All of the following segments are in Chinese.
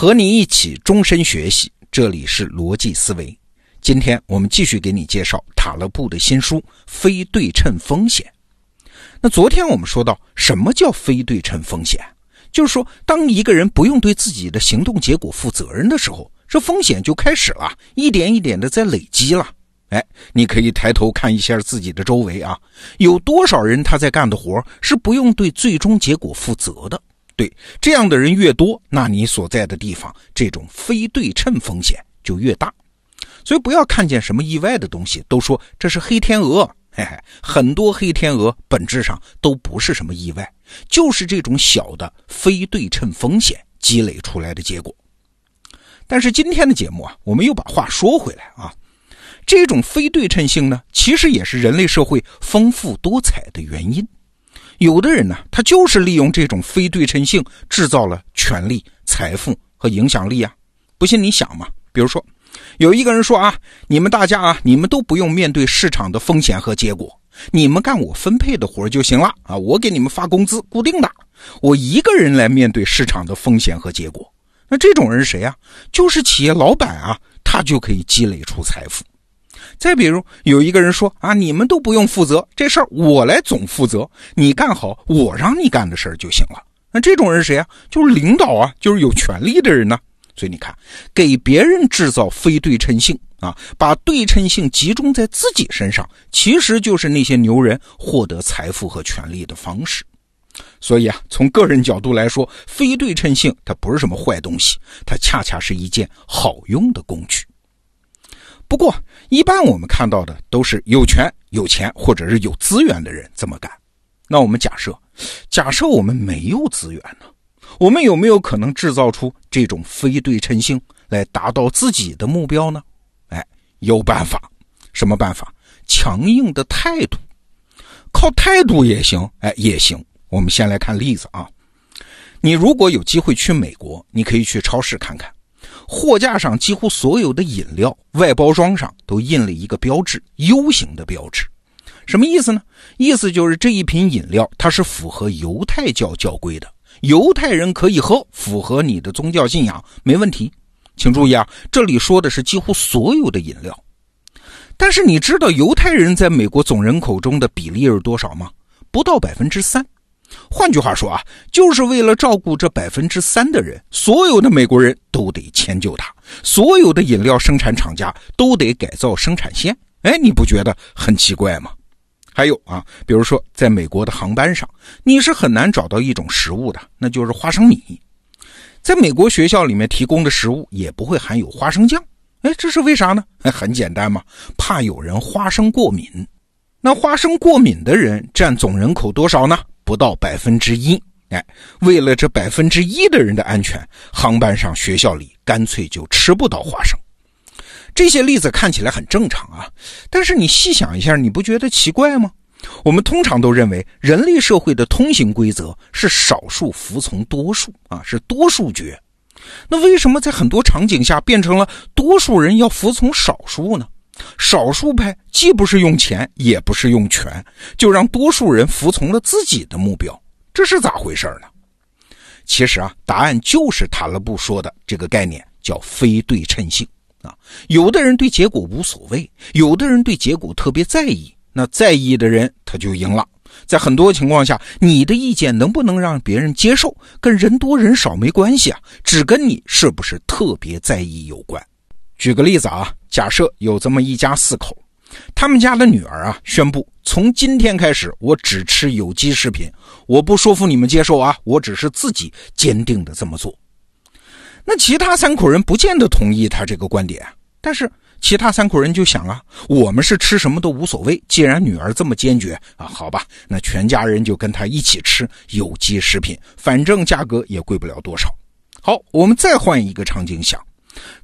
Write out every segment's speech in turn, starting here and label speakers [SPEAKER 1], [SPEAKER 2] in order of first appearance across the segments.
[SPEAKER 1] 和你一起终身学习，这里是逻辑思维。今天我们继续给你介绍塔勒布的新书《非对称风险》。那昨天我们说到，什么叫非对称风险？就是说，当一个人不用对自己的行动结果负责任的时候，这风险就开始了，一点一点的在累积了。哎，你可以抬头看一下自己的周围啊，有多少人他在干的活是不用对最终结果负责的？对，这样的人越多，那你所在的地方这种非对称风险就越大。所以不要看见什么意外的东西都说这是黑天鹅，嘿嘿，很多黑天鹅本质上都不是什么意外，就是这种小的非对称风险积累出来的结果。但是今天的节目啊，我们又把话说回来啊，这种非对称性呢，其实也是人类社会丰富多彩的原因。有的人呢，他就是利用这种非对称性制造了权力、财富和影响力啊！不信你想嘛？比如说，有一个人说啊：“你们大家啊，你们都不用面对市场的风险和结果，你们干我分配的活就行了啊！我给你们发工资，固定的，我一个人来面对市场的风险和结果。”那这种人是谁啊？就是企业老板啊，他就可以积累出财富。再比如，有一个人说啊，你们都不用负责这事儿，我来总负责，你干好我让你干的事儿就行了。那这种人谁啊？就是领导啊，就是有权利的人呢。所以你看，给别人制造非对称性啊，把对称性集中在自己身上，其实就是那些牛人获得财富和权力的方式。所以啊，从个人角度来说，非对称性它不是什么坏东西，它恰恰是一件好用的工具。不过，一般我们看到的都是有权、有钱或者是有资源的人这么干。那我们假设，假设我们没有资源呢？我们有没有可能制造出这种非对称性来达到自己的目标呢？哎，有办法。什么办法？强硬的态度，靠态度也行。哎，也行。我们先来看例子啊。你如果有机会去美国，你可以去超市看看。货架上几乎所有的饮料外包装上都印了一个标志 “U” 型的标志，什么意思呢？意思就是这一瓶饮料它是符合犹太教教规的，犹太人可以喝，符合你的宗教信仰没问题。请注意啊，这里说的是几乎所有的饮料。但是你知道犹太人在美国总人口中的比例是多少吗？不到百分之三。换句话说啊，就是为了照顾这百分之三的人，所有的美国人都得迁就他，所有的饮料生产厂家都得改造生产线。哎，你不觉得很奇怪吗？还有啊，比如说在美国的航班上，你是很难找到一种食物的，那就是花生米。在美国学校里面提供的食物也不会含有花生酱。哎，这是为啥呢？哎，很简单嘛，怕有人花生过敏。那花生过敏的人占总人口多少呢？不到百分之一，哎，为了这百分之一的人的安全，航班上、学校里干脆就吃不到花生。这些例子看起来很正常啊，但是你细想一下，你不觉得奇怪吗？我们通常都认为人类社会的通行规则是少数服从多数啊，是多数决。那为什么在很多场景下变成了多数人要服从少数呢？少数派既不是用钱，也不是用权，就让多数人服从了自己的目标，这是咋回事呢？其实啊，答案就是塔勒布说的这个概念，叫非对称性啊。有的人对结果无所谓，有的人对结果特别在意，那在意的人他就赢了。在很多情况下，你的意见能不能让别人接受，跟人多人少没关系啊，只跟你是不是特别在意有关。举个例子啊，假设有这么一家四口，他们家的女儿啊宣布，从今天开始我只吃有机食品，我不说服你们接受啊，我只是自己坚定的这么做。那其他三口人不见得同意他这个观点，但是其他三口人就想啊，我们是吃什么都无所谓，既然女儿这么坚决啊，好吧，那全家人就跟他一起吃有机食品，反正价格也贵不了多少。好，我们再换一个场景想。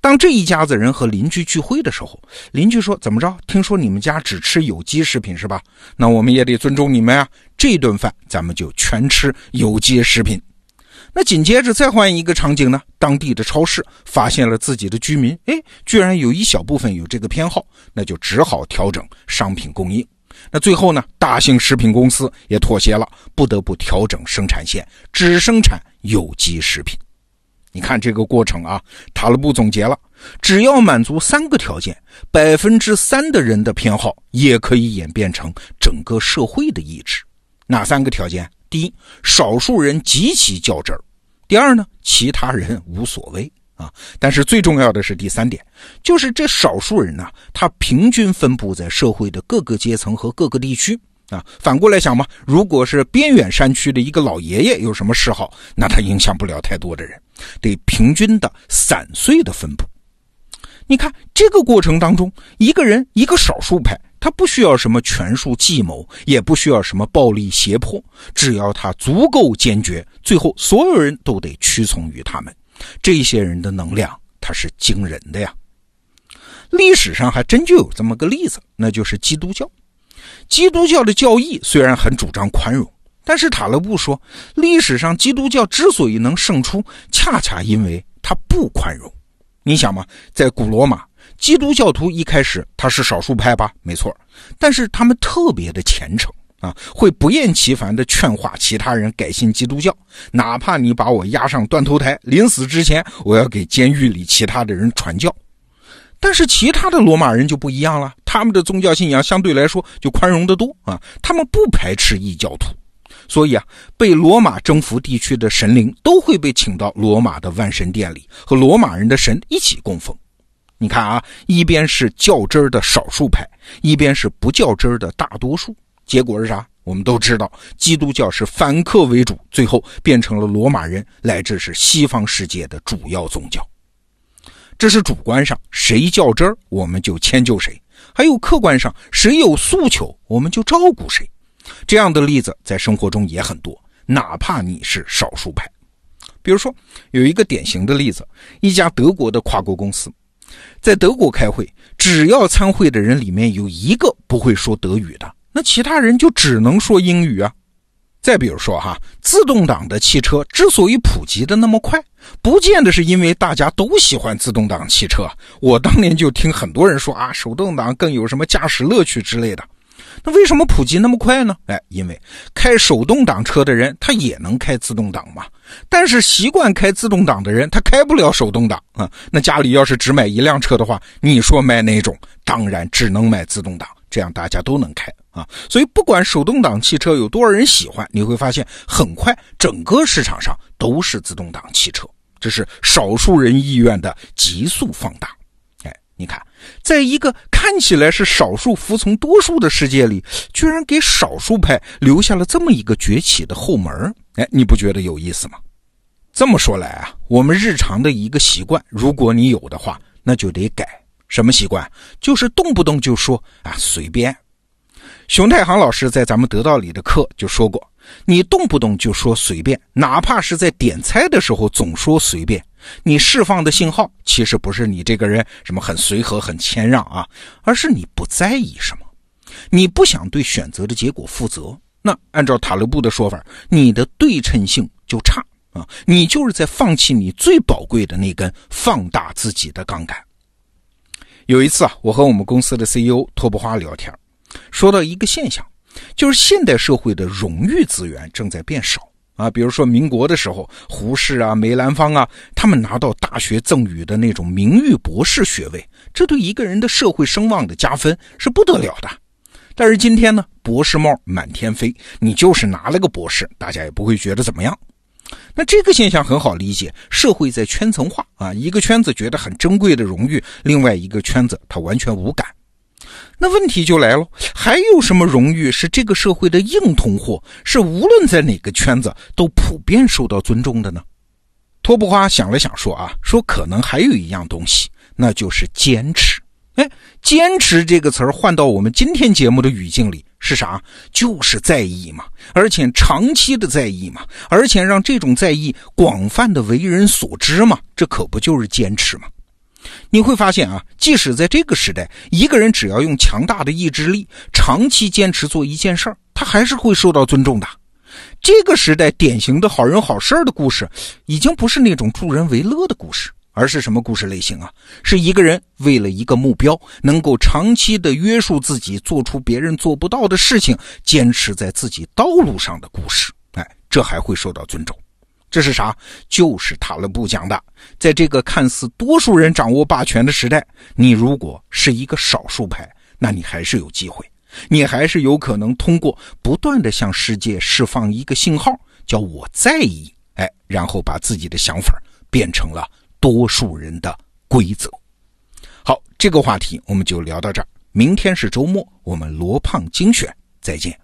[SPEAKER 1] 当这一家子人和邻居聚会的时候，邻居说：“怎么着？听说你们家只吃有机食品是吧？那我们也得尊重你们啊！这顿饭咱们就全吃有机食品。”那紧接着再换一个场景呢？当地的超市发现了自己的居民，哎，居然有一小部分有这个偏好，那就只好调整商品供应。那最后呢，大型食品公司也妥协了，不得不调整生产线，只生产有机食品。你看这个过程啊，塔勒布总结了，只要满足三个条件，百分之三的人的偏好也可以演变成整个社会的意志。哪三个条件？第一，少数人极其较真儿；第二呢，其他人无所谓啊。但是最重要的是第三点，就是这少数人呢，他平均分布在社会的各个阶层和各个地区。啊，反过来想嘛，如果是边远山区的一个老爷爷有什么嗜好，那他影响不了太多的人，得平均的散碎的分布。你看这个过程当中，一个人一个少数派，他不需要什么权术计谋，也不需要什么暴力胁迫，只要他足够坚决，最后所有人都得屈从于他们。这些人的能量，他是惊人的呀。历史上还真就有这么个例子，那就是基督教。基督教的教义虽然很主张宽容，但是塔勒布说，历史上基督教之所以能胜出，恰恰因为他不宽容。你想嘛，在古罗马，基督教徒一开始他是少数派吧，没错，但是他们特别的虔诚啊，会不厌其烦的劝化其他人改信基督教，哪怕你把我押上断头台，临死之前我要给监狱里其他的人传教。但是其他的罗马人就不一样了，他们的宗教信仰相对来说就宽容得多啊，他们不排斥异教徒，所以啊，被罗马征服地区的神灵都会被请到罗马的万神殿里和罗马人的神一起供奉。你看啊，一边是较真儿的少数派，一边是不较真儿的大多数，结果是啥？我们都知道，基督教是反客为主，最后变成了罗马人乃至是西方世界的主要宗教。这是主观上谁较真儿，我们就迁就谁；还有客观上谁有诉求，我们就照顾谁。这样的例子在生活中也很多，哪怕你是少数派。比如说，有一个典型的例子：一家德国的跨国公司，在德国开会，只要参会的人里面有一个不会说德语的，那其他人就只能说英语啊。再比如说哈，自动挡的汽车之所以普及的那么快，不见得是因为大家都喜欢自动挡汽车。我当年就听很多人说啊，手动挡更有什么驾驶乐趣之类的。那为什么普及那么快呢？哎，因为开手动挡车的人他也能开自动挡嘛。但是习惯开自动挡的人他开不了手动挡啊。那家里要是只买一辆车的话，你说买哪种？当然只能买自动挡，这样大家都能开。啊，所以不管手动挡汽车有多少人喜欢，你会发现很快整个市场上都是自动挡汽车，这是少数人意愿的急速放大。你看，在一个看起来是少数服从多数的世界里，居然给少数派留下了这么一个崛起的后门哎，你不觉得有意思吗？这么说来啊，我们日常的一个习惯，如果你有的话，那就得改。什么习惯？就是动不动就说啊随便。熊太行老师在咱们得道里的课就说过，你动不动就说随便，哪怕是在点菜的时候总说随便，你释放的信号其实不是你这个人什么很随和、很谦让啊，而是你不在意什么，你不想对选择的结果负责。那按照塔勒布的说法，你的对称性就差啊，你就是在放弃你最宝贵的那根放大自己的杠杆。有一次啊，我和我们公司的 CEO 托布花聊天。说到一个现象，就是现代社会的荣誉资源正在变少啊。比如说民国的时候，胡适啊、梅兰芳啊，他们拿到大学赠予的那种名誉博士学位，这对一个人的社会声望的加分是不得了的。但是今天呢，博士帽满天飞，你就是拿了个博士，大家也不会觉得怎么样。那这个现象很好理解，社会在圈层化啊，一个圈子觉得很珍贵的荣誉，另外一个圈子他完全无感。那问题就来了，还有什么荣誉是这个社会的硬通货，是无论在哪个圈子都普遍受到尊重的呢？托布花想了想说啊，说可能还有一样东西，那就是坚持。哎，坚持这个词儿换到我们今天节目的语境里是啥？就是在意嘛，而且长期的在意嘛，而且让这种在意广泛的为人所知嘛，这可不就是坚持吗？你会发现啊，即使在这个时代，一个人只要用强大的意志力，长期坚持做一件事儿，他还是会受到尊重的。这个时代典型的好人好事的故事，已经不是那种助人为乐的故事，而是什么故事类型啊？是一个人为了一个目标，能够长期的约束自己，做出别人做不到的事情，坚持在自己道路上的故事。哎，这还会受到尊重。这是啥？就是塔勒布讲的，在这个看似多数人掌握霸权的时代，你如果是一个少数派，那你还是有机会，你还是有可能通过不断的向世界释放一个信号，叫我在意，哎，然后把自己的想法变成了多数人的规则。好，这个话题我们就聊到这儿。明天是周末，我们罗胖精选再见。